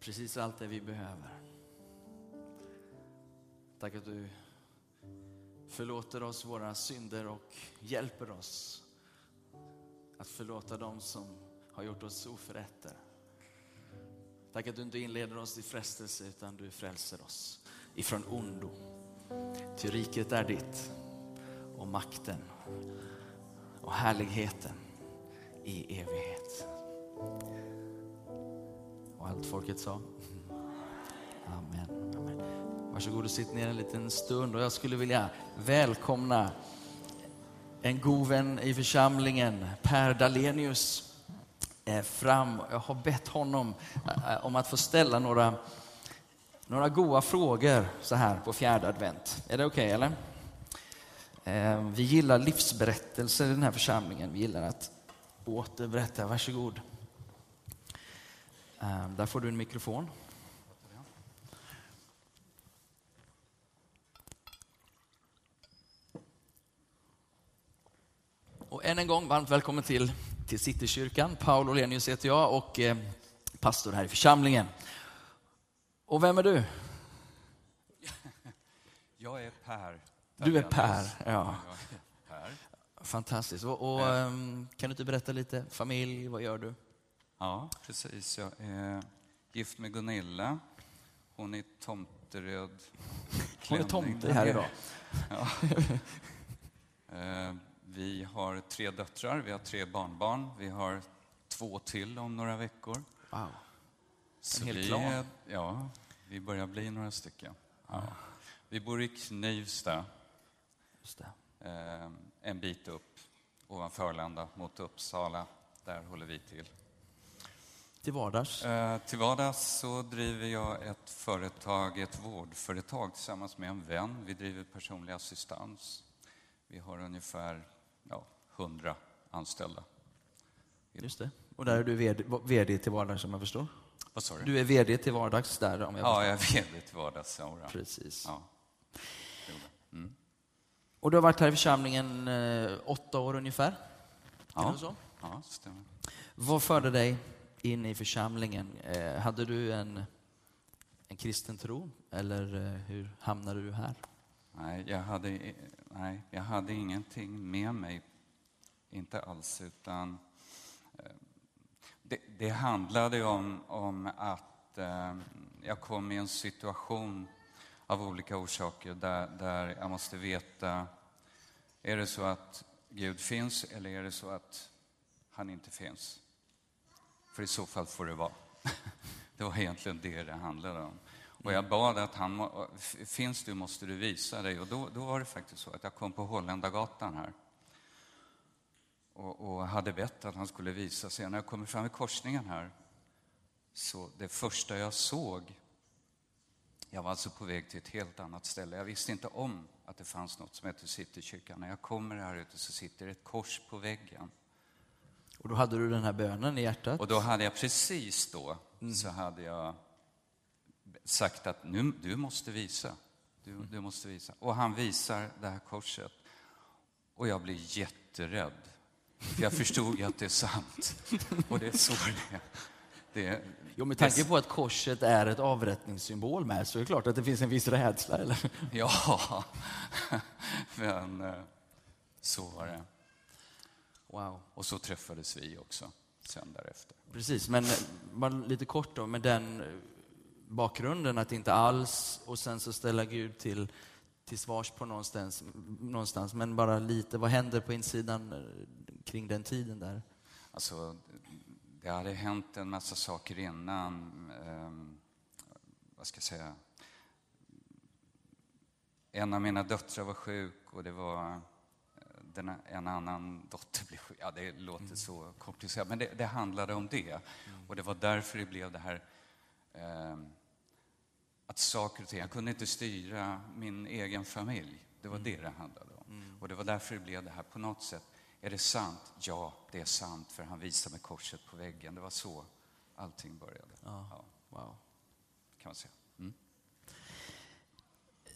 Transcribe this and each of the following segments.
precis allt det vi behöver. Tack att du förlåter oss våra synder och hjälper oss att förlåta dem som har gjort oss oförrätter. Tack att du inte inleder oss i frestelse utan du frälser oss ifrån ondo. Ty riket är ditt och makten och härligheten i evighet. Allt folket sa? Amen. Amen. Varsågod och sitt ner en liten stund och jag skulle vilja välkomna en god vän i församlingen, Per Dalenius, eh, fram. Jag har bett honom eh, om att få ställa några, några goda frågor så här på fjärde advent. Är det okej okay, eller? Eh, vi gillar livsberättelser i den här församlingen. Vi gillar att återberätta. Varsågod. Där får du en mikrofon. Och än en gång, varmt välkommen till, till Citykyrkan. Paul Olenius heter jag och eh, pastor här i församlingen. Och vem är du? Jag är Per. Du är Per, ja. Per. Fantastiskt. Och, och eh. kan du inte berätta lite, familj, vad gör du? Ja, precis. Jag är gift med Gunilla. Hon är tomteröd Hon är tomte här idag. Ja. Eh, vi har tre döttrar, vi har tre barnbarn, vi har två till om några veckor. Wow. Så en hel klan? Ja, vi börjar bli några stycken. Ja. Vi bor i Knivsta, eh, en bit upp ovanför Arlanda mot Uppsala. Där håller vi till. Till vardags? Eh, till vardags så driver jag ett företag, ett vårdföretag tillsammans med en vän. Vi driver personlig assistans. Vi har ungefär ja, 100 anställda. Just det. Och där är du vd, vd till vardags som jag förstår? Vad sa du? Du är vd till vardags där om jag Ja, jag är vd till vardags. Ja, Precis. Ja. Mm. Och du har varit här i församlingen eh, åtta år ungefär? Ja, så? ja stämmer. Vad förde dig in i församlingen? Eh, hade du en, en kristen tro eller eh, hur hamnade du här? Nej, jag hade, nej, jag hade ingenting med mig, inte alls, utan eh, det, det handlade om, om att eh, jag kom i en situation av olika orsaker där, där jag måste veta, är det så att Gud finns eller är det så att han inte finns? För i så fall får det vara. Det var egentligen det det handlade om. Och jag bad att han, finns du måste du visa dig. Och då, då var det faktiskt så att jag kom på Holländargatan här. Och, och, hade bett att han skulle visa sig. När jag kommer fram i korsningen här, så det första jag såg, jag var alltså på väg till ett helt annat ställe. Jag visste inte om att det fanns något som hette Citykyrkan. När jag kommer här ute så sitter ett kors på väggen. Och då hade du den här bönen i hjärtat? Och då hade jag precis då, mm. så hade jag sagt att nu, du måste visa. Du, du måste visa. Och han visar det här korset. Och jag blir jätterädd. För jag förstod ju att det är sant. Och det är så det är. Det, jo, med tanke på att korset är ett avrättningssymbol med så är det klart att det finns en viss rädsla, eller? Ja, men eh, så var det. Wow. Och så träffades vi också sen därefter. Precis, men eh, bara lite kort då, med den bakgrunden att inte alls och sen så ställa Gud till, till svars på någonstans, någonstans. Men bara lite, vad händer på insidan eh, kring den tiden där? Alltså, det hade hänt en massa saker innan. Eh, vad ska jag säga? En av mina döttrar var sjuk och det var eh, den, en annan dotter blev sjuk. Ja, det låter mm. så komplicerat, men det, det handlade om det. Mm. Och det var därför det blev det här eh, att saker och ting, jag kunde inte styra min egen familj. Det var mm. det det handlade om. Mm. Och det var därför det blev det här på något sätt. Är det sant? Ja, det är sant, för han visade med korset på väggen. Det var så allting började. Ja, ja. Wow. Kan man säga.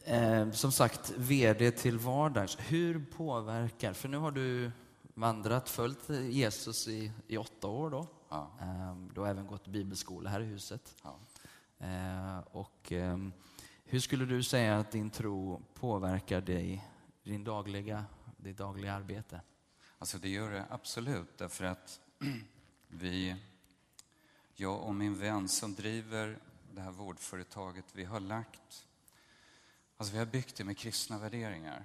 Eh, som sagt, VD till vardags. Hur påverkar, för nu har du vandrat, följt Jesus i, i åtta år då. Ja. Eh, du har även gått bibelskola här i huset. Ja. Eh, och, ehm, hur skulle du säga att din tro påverkar dig, din dagliga, ditt dagliga arbete? Alltså det gör det absolut, därför att vi, jag och min vän som driver det här vårdföretaget, vi har lagt, alltså vi har byggt det med kristna värderingar.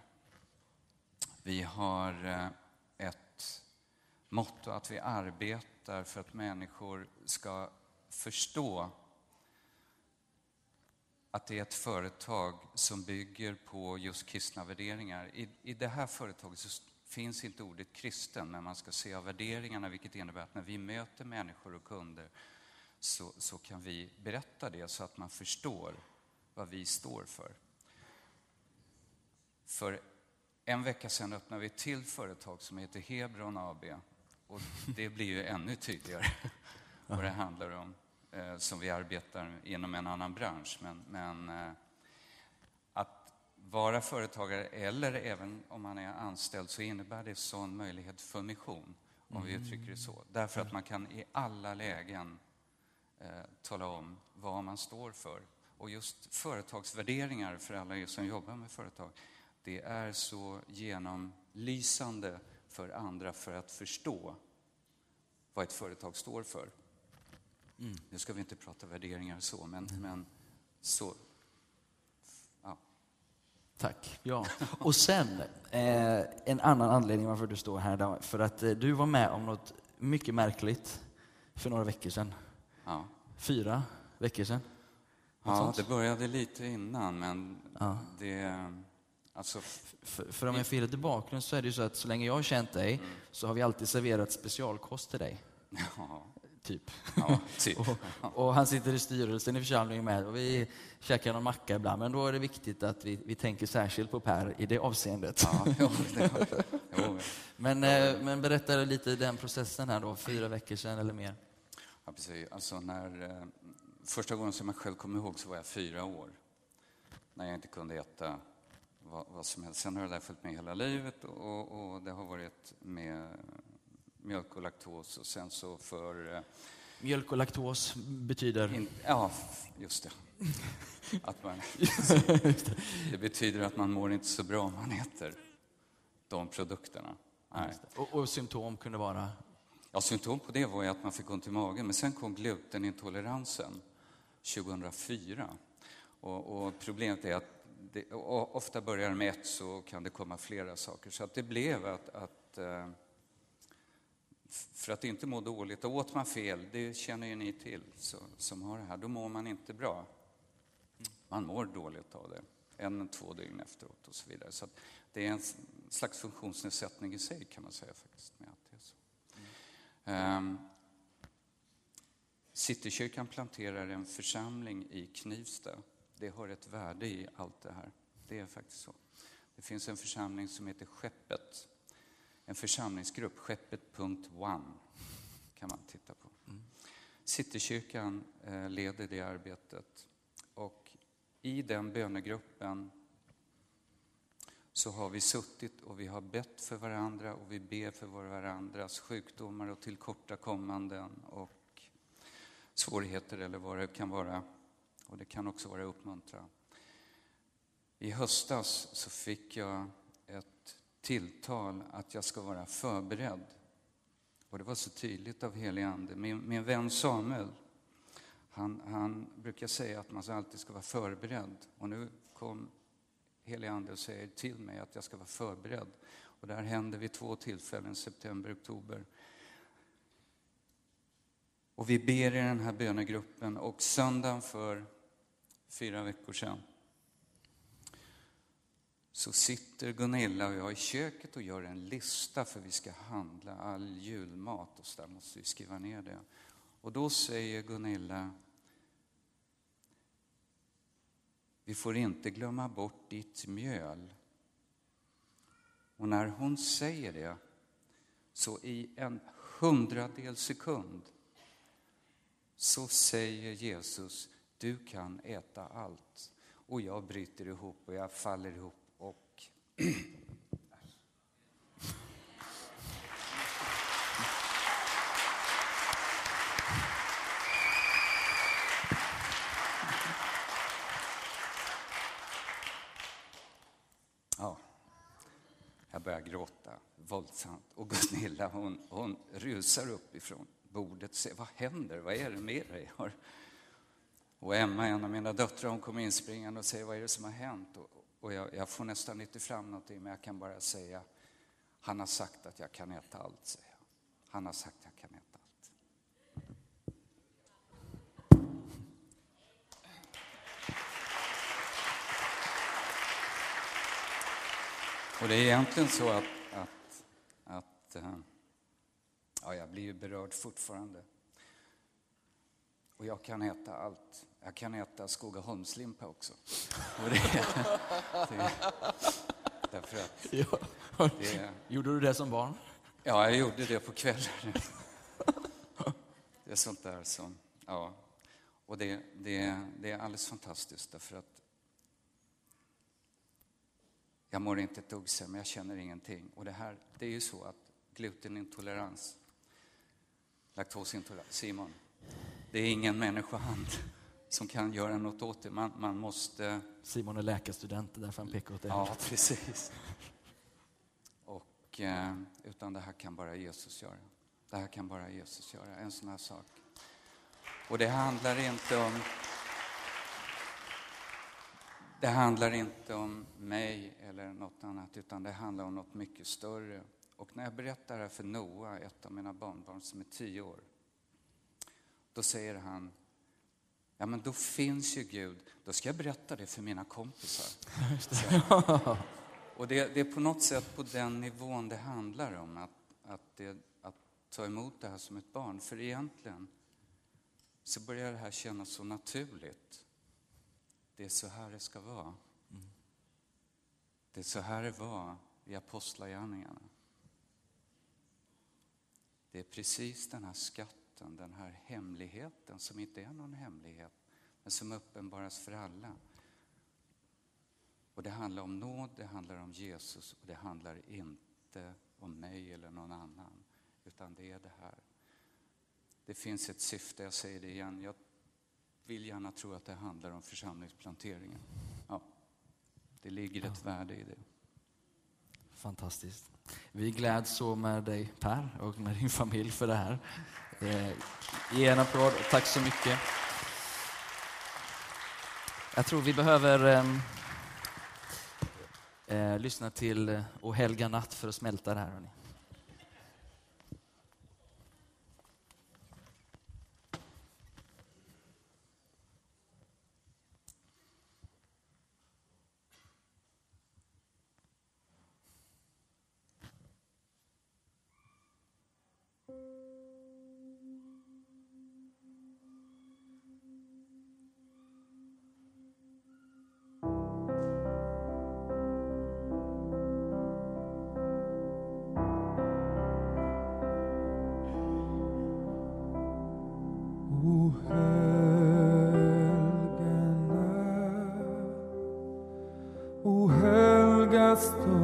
Vi har eh, ett motto att vi arbetar för att människor ska förstå att det är ett företag som bygger på just kristna värderingar. I, i det här företaget så finns inte ordet kristen, men man ska se av värderingarna, vilket innebär att när vi möter människor och kunder så, så kan vi berätta det så att man förstår vad vi står för. För en vecka sedan öppnade vi ett till företag som heter Hebron AB. Och det blir ju ännu tydligare vad det handlar om, eh, som vi arbetar inom en annan bransch. Men, men eh, att vara företagare, eller även om man är anställd, så innebär det sån möjlighet för mission, om vi uttrycker det så. Därför att man kan i alla lägen eh, tala om vad man står för. Och just företagsvärderingar för alla er som jobbar med företag, det är så genomlysande för andra för att förstå vad ett företag står för. Mm. Nu ska vi inte prata värderingar så, men, mm. men så. Ja. Tack. Ja. Och sen, eh, en annan anledning varför du står här, då, för att eh, du var med om något mycket märkligt för några veckor sedan. Ja. Fyra veckor sedan. ja, sånt. det började lite innan, men ja. det Alltså, för, för om jag ge lite bakgrund så är det ju så att så länge jag har känt dig mm. så har vi alltid serverat specialkost till dig. Ja. Typ. Ja, typ. och, och, han sitter i styrelsen i församlingen med och vi käkar någon macka ibland. Men då är det viktigt att vi, vi tänker särskilt på Per i det avseendet. Ja, jo, det, jo. men, eh, men berätta lite den processen här då, fyra veckor sedan eller mer. Ja, precis. Alltså när, eh, första gången som jag själv kommer ihåg så var jag fyra år. När jag inte kunde äta vad, vad som helst. Sen har det där följt med hela livet och, och det har varit med mjölk och laktos och sen så för... Eh, mjölk och laktos betyder? In, ja, just det. Att man, det betyder att man mår inte så bra om man äter de produkterna. Och, och symptom kunde vara? Ja, symptom på det var ju att man fick ont i magen. Men sen kom glutenintoleransen 2004. Och, och problemet är att det, ofta börjar med ett så kan det komma flera saker. Så att det blev att, att eh, för att inte må dåligt, och åt man fel, det känner ju ni till så, som har det här, då mår man inte bra. Man mår dåligt av det, en, två dygn efteråt och så vidare. Så det är en slags funktionsnedsättning i sig kan man säga faktiskt. Med att det är så. Mm. Um, Citykyrkan planterar en församling i Knivsta det har ett värde i allt det här. Det är faktiskt så. Det finns en församling som heter Skeppet. En församlingsgrupp, Skeppet.one, kan man titta på. Mm. Citykyrkan eh, leder det arbetet. Och i den bönegruppen så har vi suttit och vi har bett för varandra och vi ber för varandras sjukdomar och tillkortakommanden och svårigheter eller vad det kan vara och det kan också vara uppmuntra. I höstas så fick jag ett tilltal att jag ska vara förberedd. Och det var så tydligt av helig ande. Min, min vän Samuel, han, han brukar säga att man alltid ska vara förberedd. Och nu kom helig ande och säger till mig att jag ska vara förberedd. Och det här hände vid två tillfällen, september, oktober. Och vi ber i den här bönegruppen och söndagen för fyra veckor sedan så sitter Gunilla och jag i köket och gör en lista för vi ska handla all julmat och så där måste vi skriva ner det. Och då säger Gunilla vi får inte glömma bort ditt mjöl. Och när hon säger det så i en hundradels sekund så säger Jesus du kan äta allt. Och jag bryter ihop och jag faller ihop och Ja, jag börjar gråta våldsamt och Gunilla hon, hon rusar uppifrån bordet och säger, vad händer? Vad är det med dig? Och Emma, en av mina döttrar, hon kommer inspringande och säger, vad är det som har hänt? Och, och jag, jag, får nästan inte fram någonting, men jag kan bara säga, han har sagt att jag kan äta allt, säger jag. Han har sagt att jag kan äta allt. Och det är egentligen så att, att, att eh, ja, jag blir ju berörd fortfarande. Och jag kan äta allt. Jag kan äta Skogaholmslimpa också. Och det, det, därför att ja. det, Gjorde du det som barn? Ja, jag gjorde det på kvällen. Det är sånt där som, ja. Och det, det, det är alldeles fantastiskt därför att jag mår inte ett dugg sämre, jag känner ingenting. Och det här, det är ju så att glutenintolerans, laktosintolerans, Simon, det är ingen människohand som kan göra något åt det. Man, man måste... Simon är läkarstudent, därför han pekar åt det Ja, precis. Och, eh, utan det här kan bara Jesus göra. Det här kan bara Jesus göra, en sån här sak. Och det handlar inte om... Det handlar inte om mig eller något annat, utan det handlar om något mycket större. Och när jag berättar det här för Noah, ett av mina barnbarn som är tio år, då säger han, ja men då finns ju Gud, då ska jag berätta det för mina kompisar. Så, och det, det, är på något sätt på den nivån det handlar om, att, att, det, att ta emot det här som ett barn. För egentligen så börjar det här kännas så naturligt. Det är så här det ska vara. Det är så här det var i Apostlagärningarna. Det är precis den här skatten skatten, den här hemligheten som inte är någon hemlighet, men som uppenbaras för alla. Och det handlar om nåd, det handlar om Jesus och det handlar inte om mig eller någon annan, utan det är det här. Det finns ett syfte, jag säger det igen, jag vill gärna tro att det handlar om församlingsplanteringen. Ja, det ligger ett ja. värde i det. Fantastiskt. Vi gläds så med dig Per och med din familj för det här. Eh, Ge en applåd. Tack så mycket. Jag tror vi behöver ehm, eh, lyssna till eh, O helga natt för att smälta det här. Hörni. helga natt, o helga stund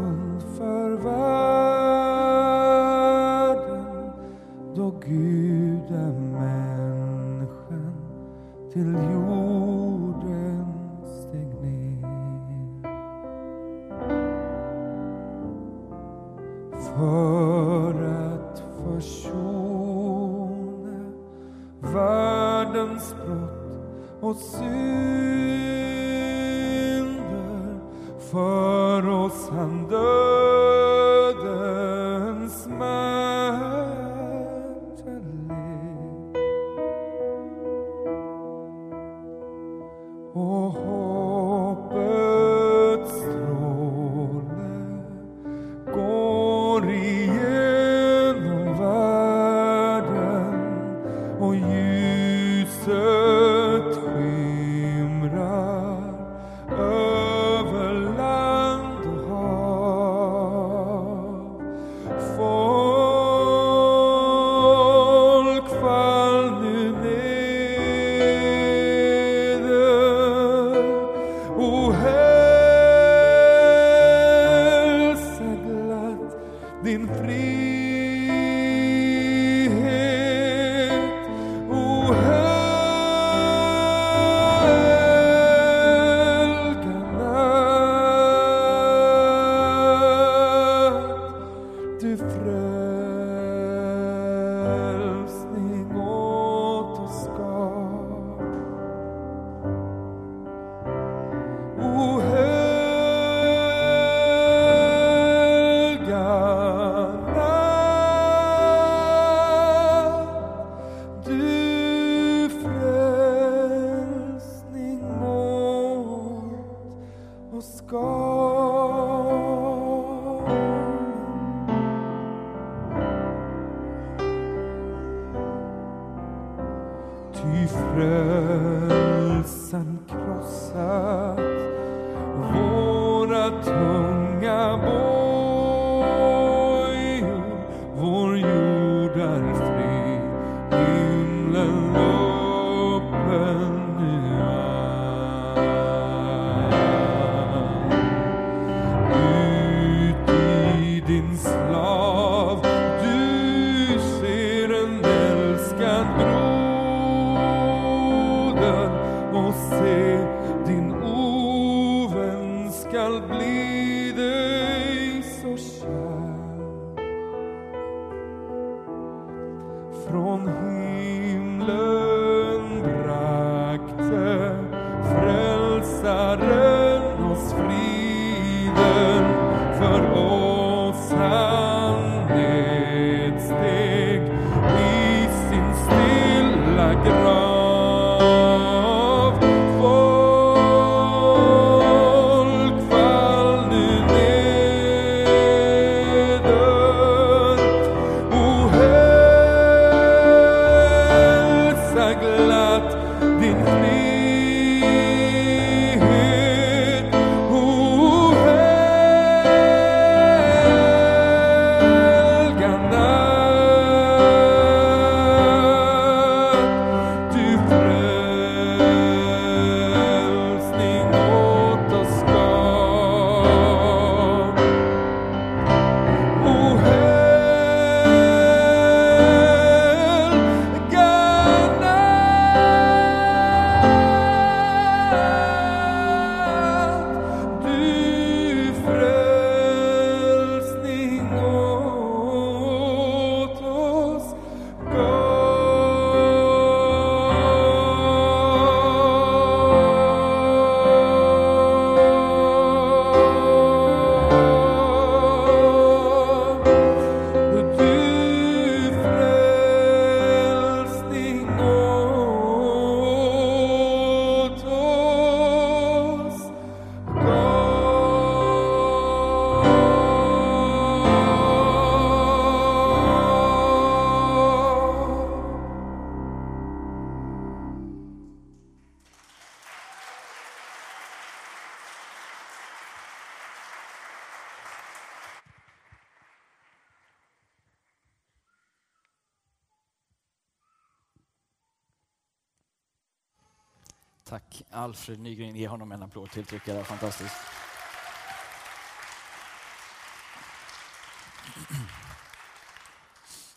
Alfred Nygren. Ge honom en applåd till tycker jag. Det fantastiskt.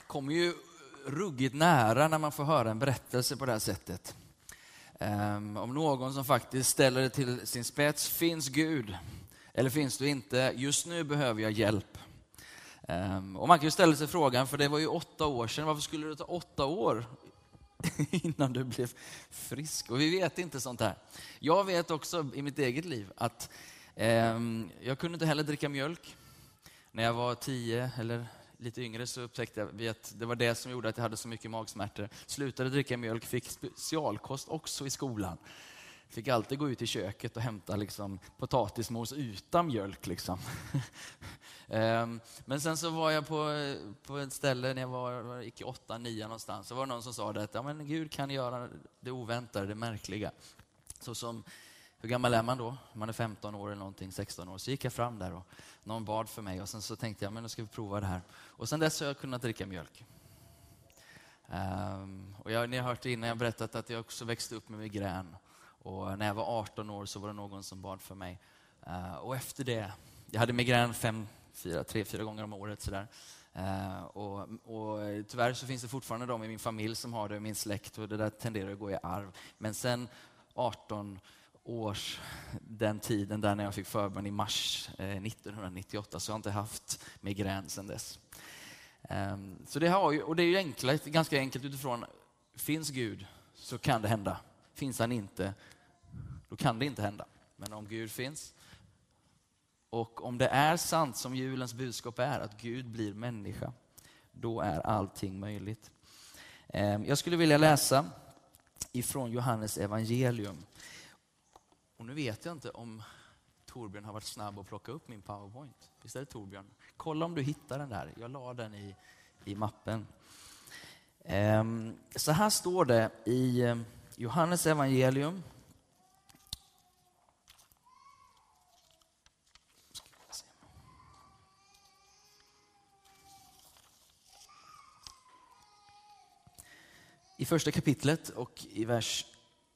kommer ju ruggigt nära när man får höra en berättelse på det här sättet. Ehm, om någon som faktiskt ställer det till sin spets. Finns Gud? Eller finns du inte? Just nu behöver jag hjälp. Ehm, och man kan ju ställa sig frågan, för det var ju åtta år sedan, varför skulle det ta åtta år innan du blev frisk? Och vi vet inte sånt här. Jag vet också i mitt eget liv att eh, jag kunde inte heller dricka mjölk. När jag var tio eller lite yngre så upptäckte jag att det var det som gjorde att jag hade så mycket magsmärtor. Slutade dricka mjölk, fick specialkost också i skolan. Fick alltid gå ut i köket och hämta liksom, potatismos utan mjölk. Liksom. Ehm, men sen så var jag på, på ett ställe när jag var, var gick i åtta, nio någonstans. Så var det någon som sa att ja, men Gud kan göra det oväntade, det märkliga. Så som, hur gammal är man då? Man är 15 år eller någonting, 16 år. Så gick jag fram där och någon bad för mig och sen så tänkte jag, men nu ska vi prova det här. Och sen dess har jag kunnat dricka mjölk. Um, och jag, ni har hört det innan, jag har berättat att jag också växte upp med migrän. Och när jag var 18 år så var det någon som bad för mig. Eh, och efter det, jag hade migrän fem, fyra, tre, fyra gånger om året. Sådär. Eh, och, och tyvärr så finns det fortfarande de i min familj som har det, min släkt, och det där tenderar att gå i arv. Men sen 18 års, den tiden där när jag fick förbön i mars eh, 1998, så har jag inte haft migrän sedan dess. Ehm, så det, har ju, och det är ju enkelt, ganska enkelt utifrån, finns Gud så kan det hända. Finns han inte, då kan det inte hända. Men om Gud finns, och om det är sant som julens budskap är, att Gud blir människa, då är allting möjligt. Ehm, jag skulle vilja läsa ifrån Johannes evangelium. Och nu vet jag inte om Torbjörn har varit snabb att plocka upp min powerpoint. Visst är det Torbjörn? Kolla om du hittar den där. Jag la den i, i mappen. Ehm, så här står det i ehm, Johannes evangelium. I första kapitlet och i vers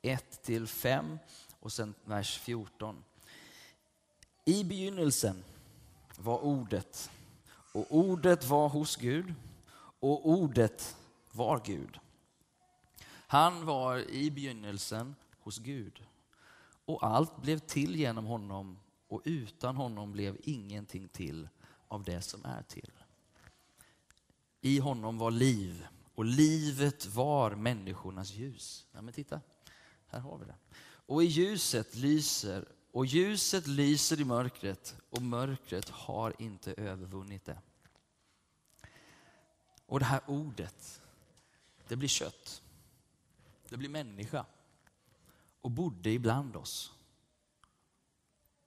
1 till 5 och sen vers 14. I begynnelsen var ordet och ordet var hos Gud och ordet var Gud. Han var i begynnelsen hos Gud och allt blev till genom honom och utan honom blev ingenting till av det som är till. I honom var liv och livet var människornas ljus. Ja, men titta, här har vi det. Och i ljuset lyser och ljuset lyser i mörkret och mörkret har inte övervunnit det. Och det här ordet, det blir kött. Det blev människa och bodde ibland oss.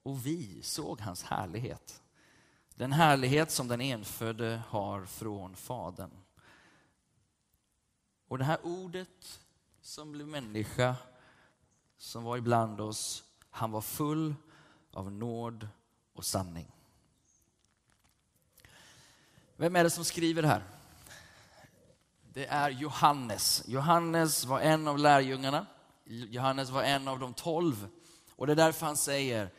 Och vi såg hans härlighet. Den härlighet som den enfödde har från Fadern. Och det här ordet som blev människa, som var ibland oss, han var full av nåd och sanning. Vem är det som skriver det här? Det är Johannes. Johannes var en av lärjungarna. Johannes var en av de tolv. Och det är därför han säger,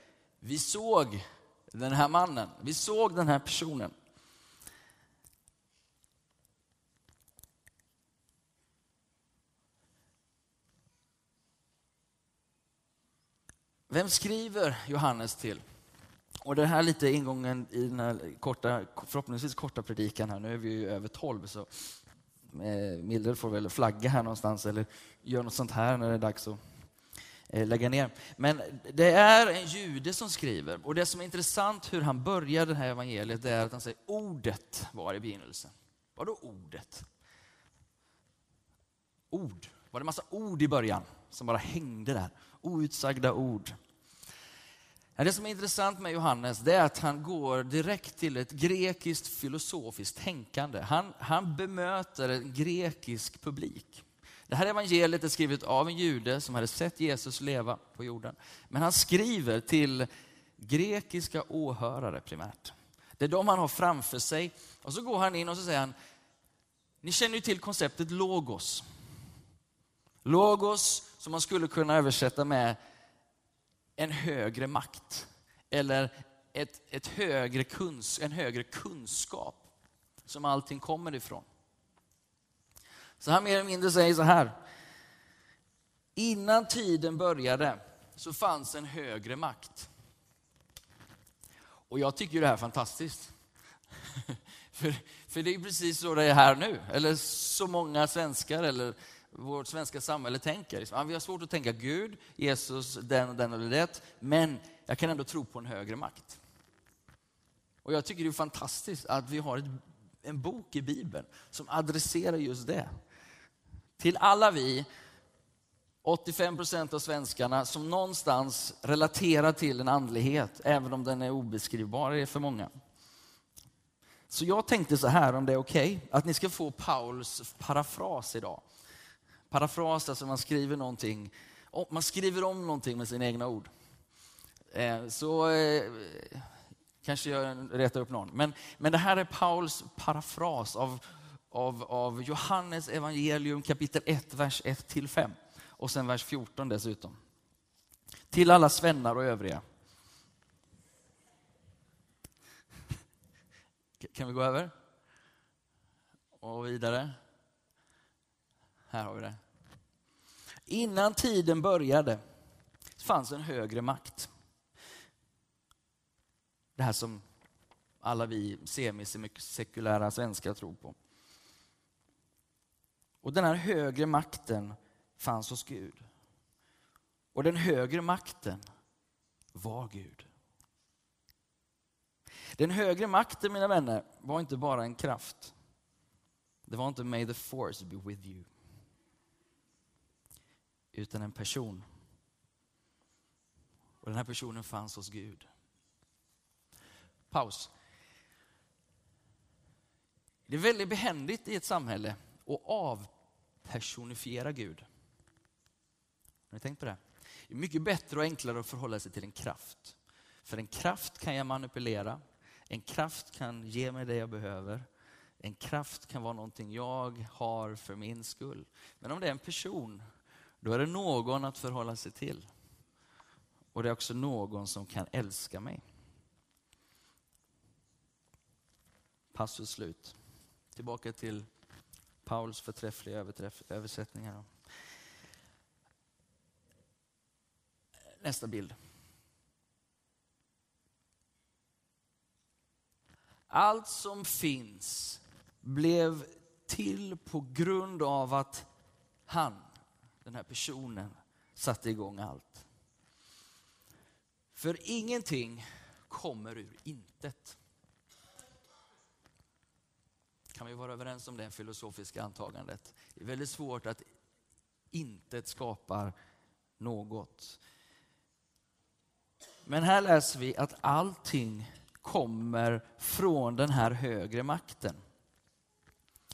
vi såg den här mannen, vi såg den här personen. Vem skriver Johannes till? Och det här är lite ingången i den här korta, förhoppningsvis korta predikan här. Nu är vi ju över tolv så Eh, Mildred får väl flagga här någonstans eller göra något sånt här när det är dags att eh, lägga ner. Men det är en jude som skriver och det som är intressant hur han börjar det här evangeliet det är att han säger ordet var i begynnelsen. Vadå ordet? Ord. Var det massa ord i början som bara hängde där? Outsagda ord. Det som är intressant med Johannes det är att han går direkt till ett grekiskt filosofiskt tänkande. Han, han bemöter en grekisk publik. Det här evangeliet är skrivet av en jude som hade sett Jesus leva på jorden. Men han skriver till grekiska åhörare primärt. Det är de han har framför sig. Och så går han in och så säger han, ni känner ju till konceptet logos. Logos som man skulle kunna översätta med en högre makt eller ett, ett högre kuns, en högre kunskap som allting kommer ifrån. Så han mer eller mindre säger så här. Innan tiden började så fanns en högre makt. Och jag tycker det här är fantastiskt. för, för det är precis så det är här nu. Eller så många svenskar eller vårt svenska samhälle tänker. Vi har svårt att tänka Gud, Jesus, den och den eller det. Men jag kan ändå tro på en högre makt. Och jag tycker det är fantastiskt att vi har ett, en bok i Bibeln som adresserar just det. Till alla vi, 85 procent av svenskarna, som någonstans relaterar till en andlighet, även om den är obeskrivbar för många. Så jag tänkte så här, om det är okej, okay, att ni ska få Pauls parafras idag. Parafras, alltså man skriver någonting, man skriver om någonting med sina egna ord. Eh, så eh, kanske jag retar upp någon. Men, men det här är Pauls parafras av, av, av Johannes evangelium kapitel 1, vers 1-5. Och sen vers 14 dessutom. Till alla svennar och övriga. Kan vi gå över? Och vidare. Här har vi det. Innan tiden började fanns en högre makt. Det här som alla vi semisekulära svenskar tror på. Och den här högre makten fanns hos Gud. Och den högre makten var Gud. Den högre makten, mina vänner, var inte bara en kraft. Det var inte may the force be with you utan en person. Och den här personen fanns hos Gud. Paus. Det är väldigt behändigt i ett samhälle att avpersonifiera Gud. Har ni tänkt på det? Det är mycket bättre och enklare att förhålla sig till en kraft. För en kraft kan jag manipulera, en kraft kan ge mig det jag behöver. En kraft kan vara någonting jag har för min skull. Men om det är en person, då är det någon att förhålla sig till. Och det är också någon som kan älska mig. Passus slut. Tillbaka till Pauls förträffliga översättningar. Nästa bild. Allt som finns blev till på grund av att han, den här personen, satte igång allt. För ingenting kommer ur intet. Kan vi vara överens om det filosofiska antagandet? Det är väldigt svårt att intet skapar något. Men här läser vi att allting kommer från den här högre makten.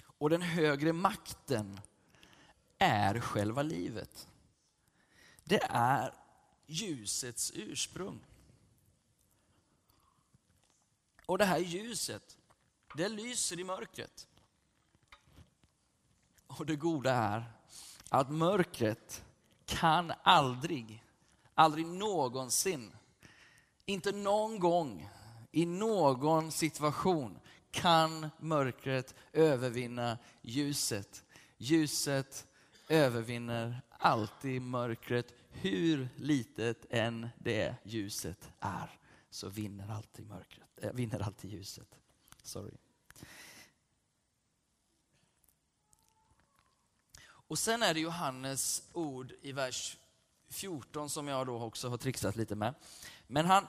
Och den högre makten är själva livet. Det är ljusets ursprung. Och det här ljuset, det lyser i mörkret. Och det goda är att mörkret kan aldrig, aldrig någonsin, inte någon gång i någon situation kan mörkret övervinna ljuset. Ljuset övervinner alltid mörkret, hur litet än det ljuset är, så vinner alltid mörkret, äh, vinner alltid ljuset. Sorry. Och sen är det Johannes ord i vers 14 som jag då också har trixat lite med. Men han,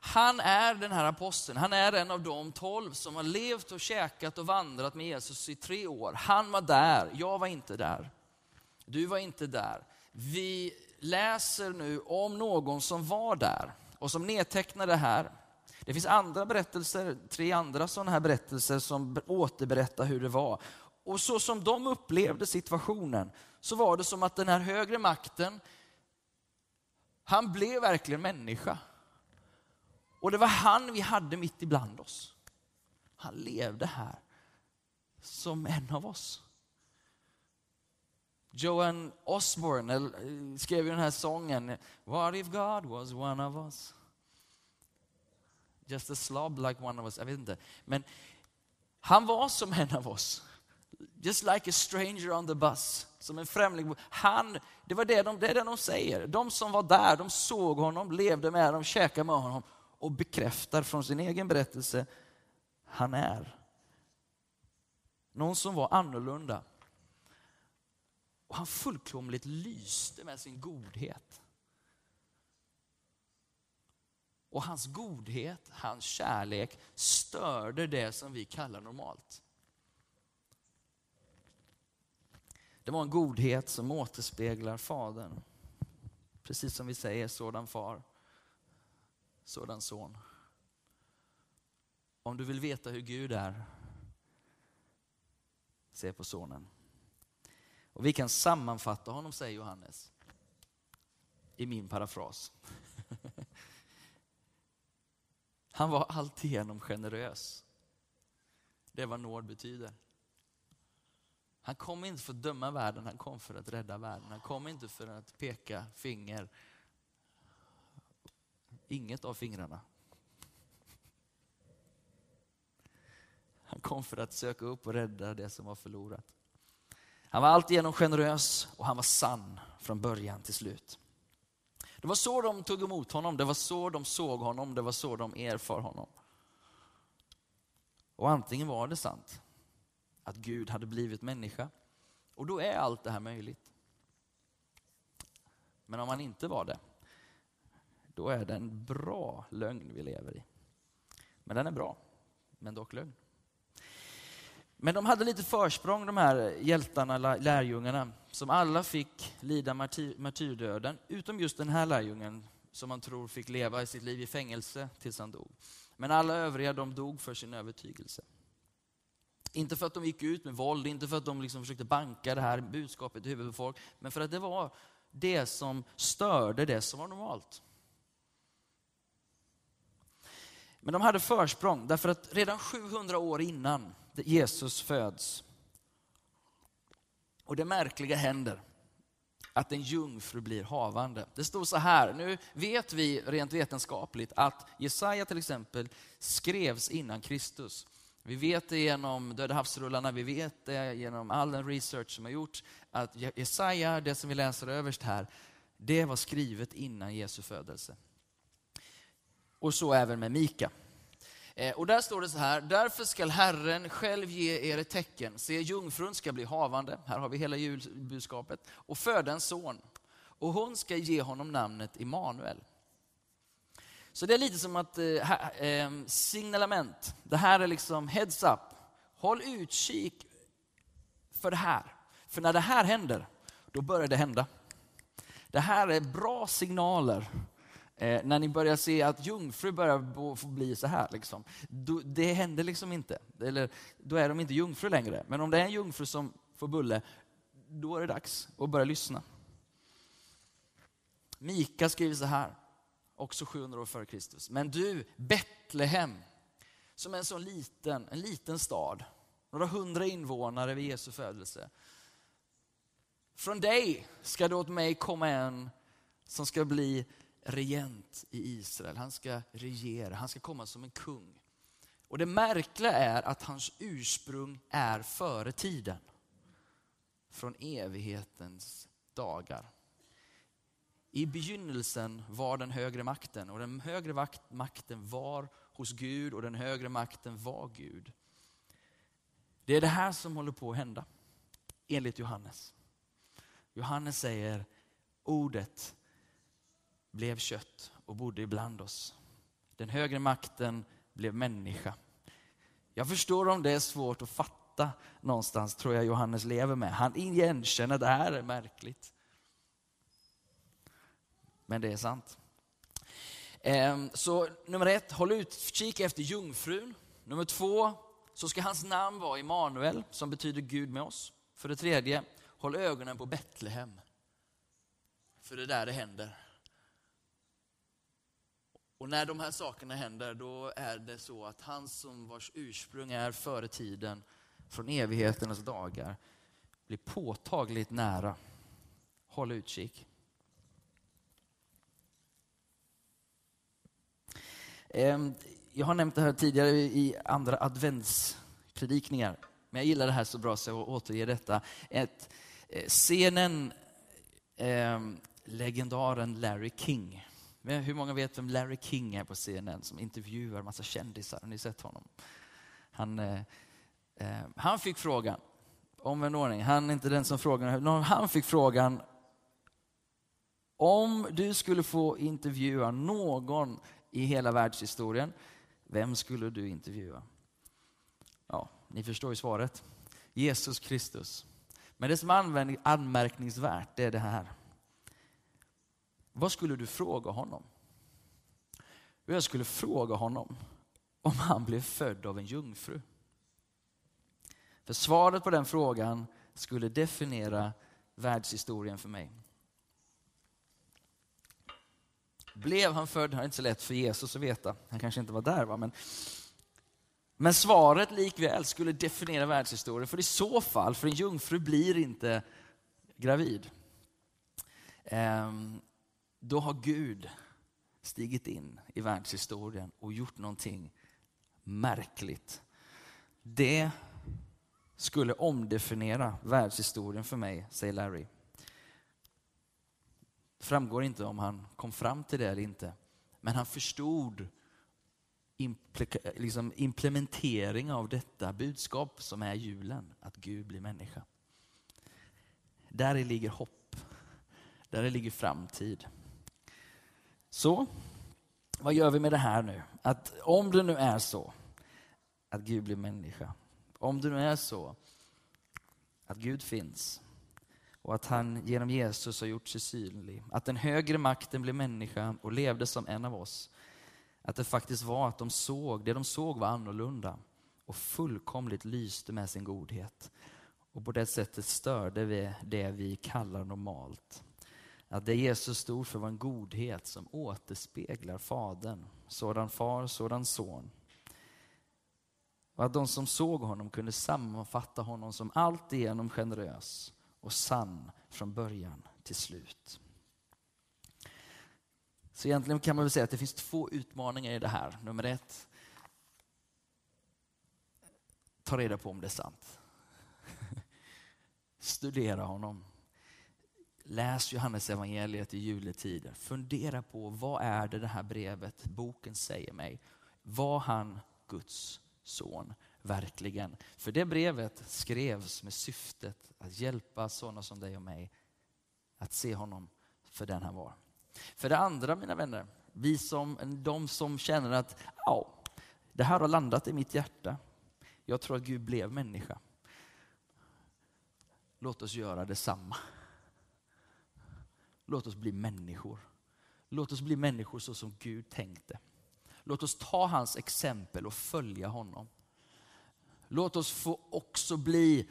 han är den här aposteln, han är en av de tolv som har levt och käkat och vandrat med Jesus i tre år. Han var där, jag var inte där. Du var inte där. Vi läser nu om någon som var där och som nedtecknar det här. Det finns andra berättelser, tre andra sådana här berättelser som återberättar hur det var. Och så som de upplevde situationen så var det som att den här högre makten, han blev verkligen människa. Och det var han vi hade mitt ibland oss. Han levde här som en av oss. Joan Osborne eh, skrev ju den här sången What if God was one of us? Just a slob like one of us. Jag vet inte. Men han var som en av oss. Just like a stranger on the bus. Som en främling. Han, det, var det, de, det är det de säger. De som var där, de såg honom, levde med honom, käkade med honom och bekräftar från sin egen berättelse, han är. Någon som var annorlunda. Och han fullkomligt lyste med sin godhet. Och hans godhet, hans kärlek störde det som vi kallar normalt. Det var en godhet som återspeglar Fadern. Precis som vi säger, sådan far sådan son. Om du vill veta hur Gud är, se på sonen. Och vi kan sammanfatta honom, säger Johannes, i min parafras. Han var alltigenom generös. Det är vad nåd betyder. Han kom inte för att döma världen, han kom för att rädda världen. Han kom inte för att peka finger inget av fingrarna. Han kom för att söka upp och rädda det som var förlorat. Han var alltigenom generös och han var sann från början till slut. Det var så de tog emot honom, det var så de såg honom, det var så de erfar honom. Och antingen var det sant, att Gud hade blivit människa, och då är allt det här möjligt. Men om han inte var det, då är det en bra lögn vi lever i. Men den är bra, men dock lögn. Men de hade lite försprång de här hjältarna, lärjungarna, som alla fick lida martyrdöden, utom just den här lärjungen som man tror fick leva i sitt liv i fängelse tills han dog. Men alla övriga de dog för sin övertygelse. Inte för att de gick ut med våld, inte för att de liksom försökte banka det här budskapet i huvudet på folk, men för att det var det som störde det som var normalt. Men de hade försprång, därför att redan 700 år innan Jesus föds, och det märkliga händer, att en jungfru blir havande. Det står så här, nu vet vi rent vetenskapligt att Jesaja till exempel skrevs innan Kristus. Vi vet det genom Döda havsrullarna, vi vet det genom all den research som har gjorts, att Jesaja, det som vi läser överst här, det var skrivet innan Jesu födelse. Och så även med Mika. Eh, och där står det så här, därför skall Herren själv ge er ett tecken. Se, jungfrun ska bli havande, här har vi hela julbudskapet, och föda en son. Och hon ska ge honom namnet Immanuel. Så det är lite som att eh, eh, signalement, det här är liksom heads up. Håll utkik för det här. För när det här händer, då börjar det hända. Det här är bra signaler Eh, när ni börjar se att jungfrur börjar få bli så här, liksom, då, det händer liksom inte. Eller, då är de inte jungfrur längre. Men om det är en jungfru som får bulle, då är det dags att börja lyssna. Mika skriver så här, också 700 år före Kristus. Men du, Betlehem, som är en sån liten, en liten stad, några hundra invånare vid Jesu födelse. Från dig ska det åt mig komma en som ska bli regent i Israel. Han ska regera, han ska komma som en kung. Och det märkliga är att hans ursprung är före tiden. Från evighetens dagar. I begynnelsen var den högre makten och den högre makten var hos Gud och den högre makten var Gud. Det är det här som håller på att hända, enligt Johannes. Johannes säger ordet blev kött och bodde ibland oss. Den högre makten blev människa. Jag förstår om det är svårt att fatta någonstans, tror jag Johannes lever med. Han igenkänner att det här är märkligt. Men det är sant. Ehm, så nummer ett, håll utkik efter jungfrun. Nummer två, så ska hans namn vara Immanuel, som betyder Gud med oss. För det tredje, håll ögonen på Betlehem. För det är där det händer. Och när de här sakerna händer, då är det så att han som vars ursprung är före tiden, från evigheternas dagar, blir påtagligt nära. Håll utkik. Ehm, jag har nämnt det här tidigare i andra adventspredikningar, men jag gillar det här så bra så jag återger detta. Ett, eh, scenen, eh, legendaren Larry King, men hur många vet vem Larry King är på CNN som intervjuar massa kändisar? Har ni sett honom? Han, eh, eh han fick frågan, Omvänd ordning, han är inte den som frågar, han fick frågan om du skulle få intervjua någon i hela världshistorien, vem skulle du intervjua? Ja, ni förstår ju svaret. Jesus Kristus. Men det som är anmärkningsvärt, det är det här. Vad skulle du fråga honom? Jag skulle fråga honom om han blev född av en jungfru. För svaret på den frågan skulle definiera världshistorien för mig. Blev han född? Det är inte så lätt för Jesus att veta. Han kanske inte var där. Va? Men, men svaret likväl skulle definiera världshistorien. För i så fall, för en jungfru blir inte gravid. Ehm, då har Gud stigit in i världshistorien och gjort någonting märkligt. Det skulle omdefiniera världshistorien för mig, säger Larry. Det framgår inte om han kom fram till det eller inte. Men han förstod liksom implementering av detta budskap som är julen, att Gud blir människa. Där ligger hopp. Där ligger framtid. Så, vad gör vi med det här nu? Att om det nu är så att Gud blir människa, om det nu är så att Gud finns och att han genom Jesus har gjort sig synlig, att den högre makten blev människa och levde som en av oss, att det faktiskt var att de såg, det de såg var annorlunda och fullkomligt lyste med sin godhet. Och på det sättet störde vi det vi kallar normalt. Att det Jesus stod för var en godhet som återspeglar Fadern. Sådan far, sådan son. Och att de som såg honom kunde sammanfatta honom som alltigenom generös och sann från början till slut. Så egentligen kan man väl säga att det finns två utmaningar i det här. Nummer ett, ta reda på om det är sant. Studera honom. Läs Johannes evangeliet i juletider. Fundera på vad är det det här brevet, boken säger mig. Var han Guds son verkligen? För det brevet skrevs med syftet att hjälpa sådana som dig och mig att se honom för den han var. För det andra, mina vänner, vi som, de som känner att ja, det här har landat i mitt hjärta. Jag tror att Gud blev människa. Låt oss göra detsamma. Låt oss bli människor. Låt oss bli människor så som Gud tänkte. Låt oss ta hans exempel och följa honom. Låt oss få också bli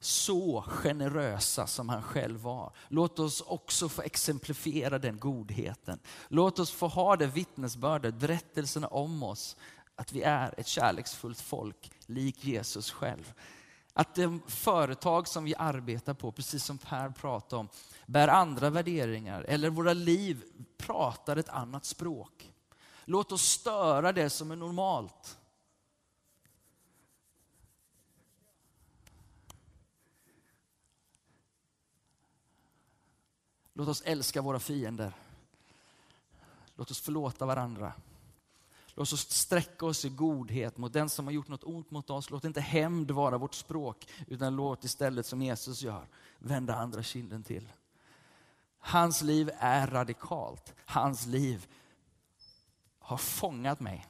så generösa som han själv var. Låt oss också få exemplifiera den godheten. Låt oss få ha det vittnesbördet, berättelserna om oss, att vi är ett kärleksfullt folk, lik Jesus själv. Att de företag som vi arbetar på, precis som Per pratade om, bär andra värderingar eller våra liv pratar ett annat språk. Låt oss störa det som är normalt. Låt oss älska våra fiender. Låt oss förlåta varandra. Låt oss sträcka oss i godhet mot den som har gjort något ont mot oss. Låt inte hämnd vara vårt språk, utan låt istället som Jesus gör, vända andra kinden till. Hans liv är radikalt. Hans liv har fångat mig.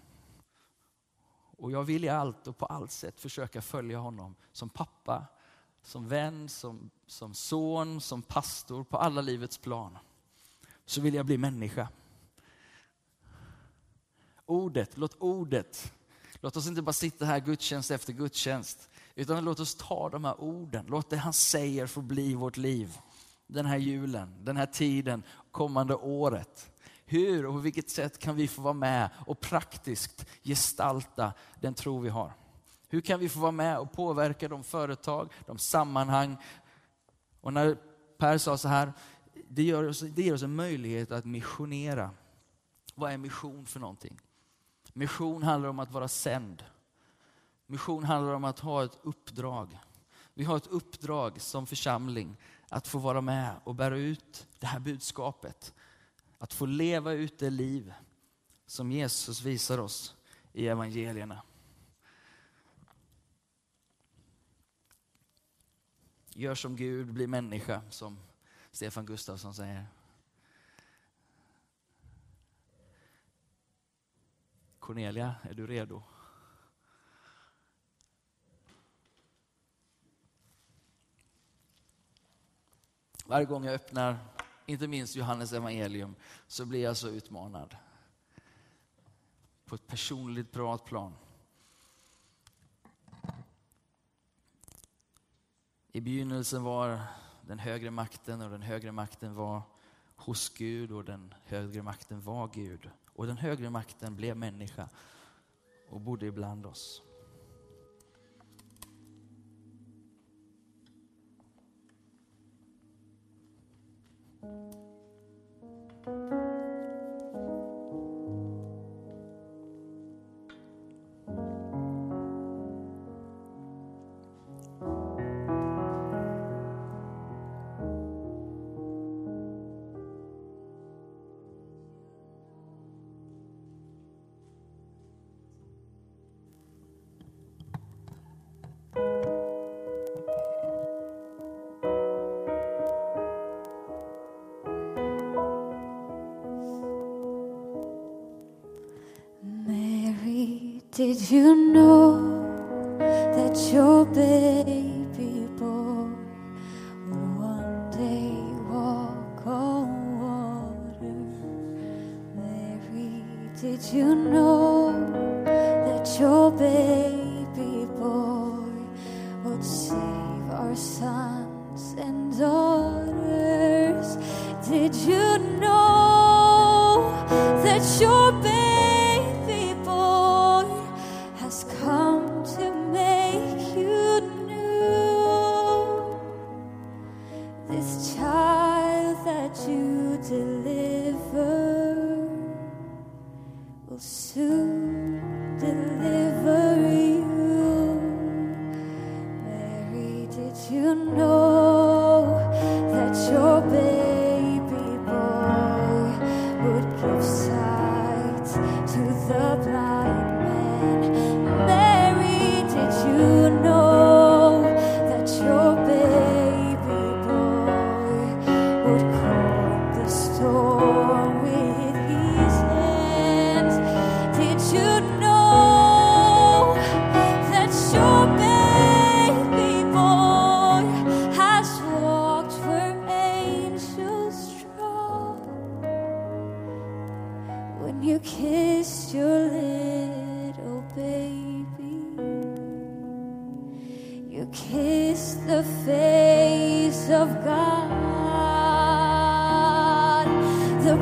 Och jag vill i allt och på allt sätt försöka följa honom som pappa, som vän, som, som son, som pastor, på alla livets plan. Så vill jag bli människa. Ordet, låt ordet, låt oss inte bara sitta här gudstjänst efter gudstjänst, utan låt oss ta de här orden, låt det han säger få bli vårt liv. Den här julen, den här tiden, kommande året. Hur och på vilket sätt kan vi få vara med och praktiskt gestalta den tro vi har? Hur kan vi få vara med och påverka de företag, de sammanhang? Och när Per sa så här, det, gör oss, det ger oss en möjlighet att missionera. Vad är mission för någonting? Mission handlar om att vara sänd. Mission handlar om att ha ett uppdrag. Vi har ett uppdrag som församling att få vara med och bära ut det här budskapet. Att få leva ut det liv som Jesus visar oss i evangelierna. Gör som Gud, bli människa, som Stefan Gustafsson säger. Cornelia, är du redo? Varje gång jag öppnar, inte minst Johannes evangelium, så blir jag så utmanad. På ett personligt privat plan. I begynnelsen var den högre makten och den högre makten var hos Gud och den högre makten var Gud. Och den högre makten blev människa och bodde ibland oss. Did you know that your baby boy will one day walk on water? Mary, did you know that your baby boy would save our sons and daughters? Did you? The face of God. The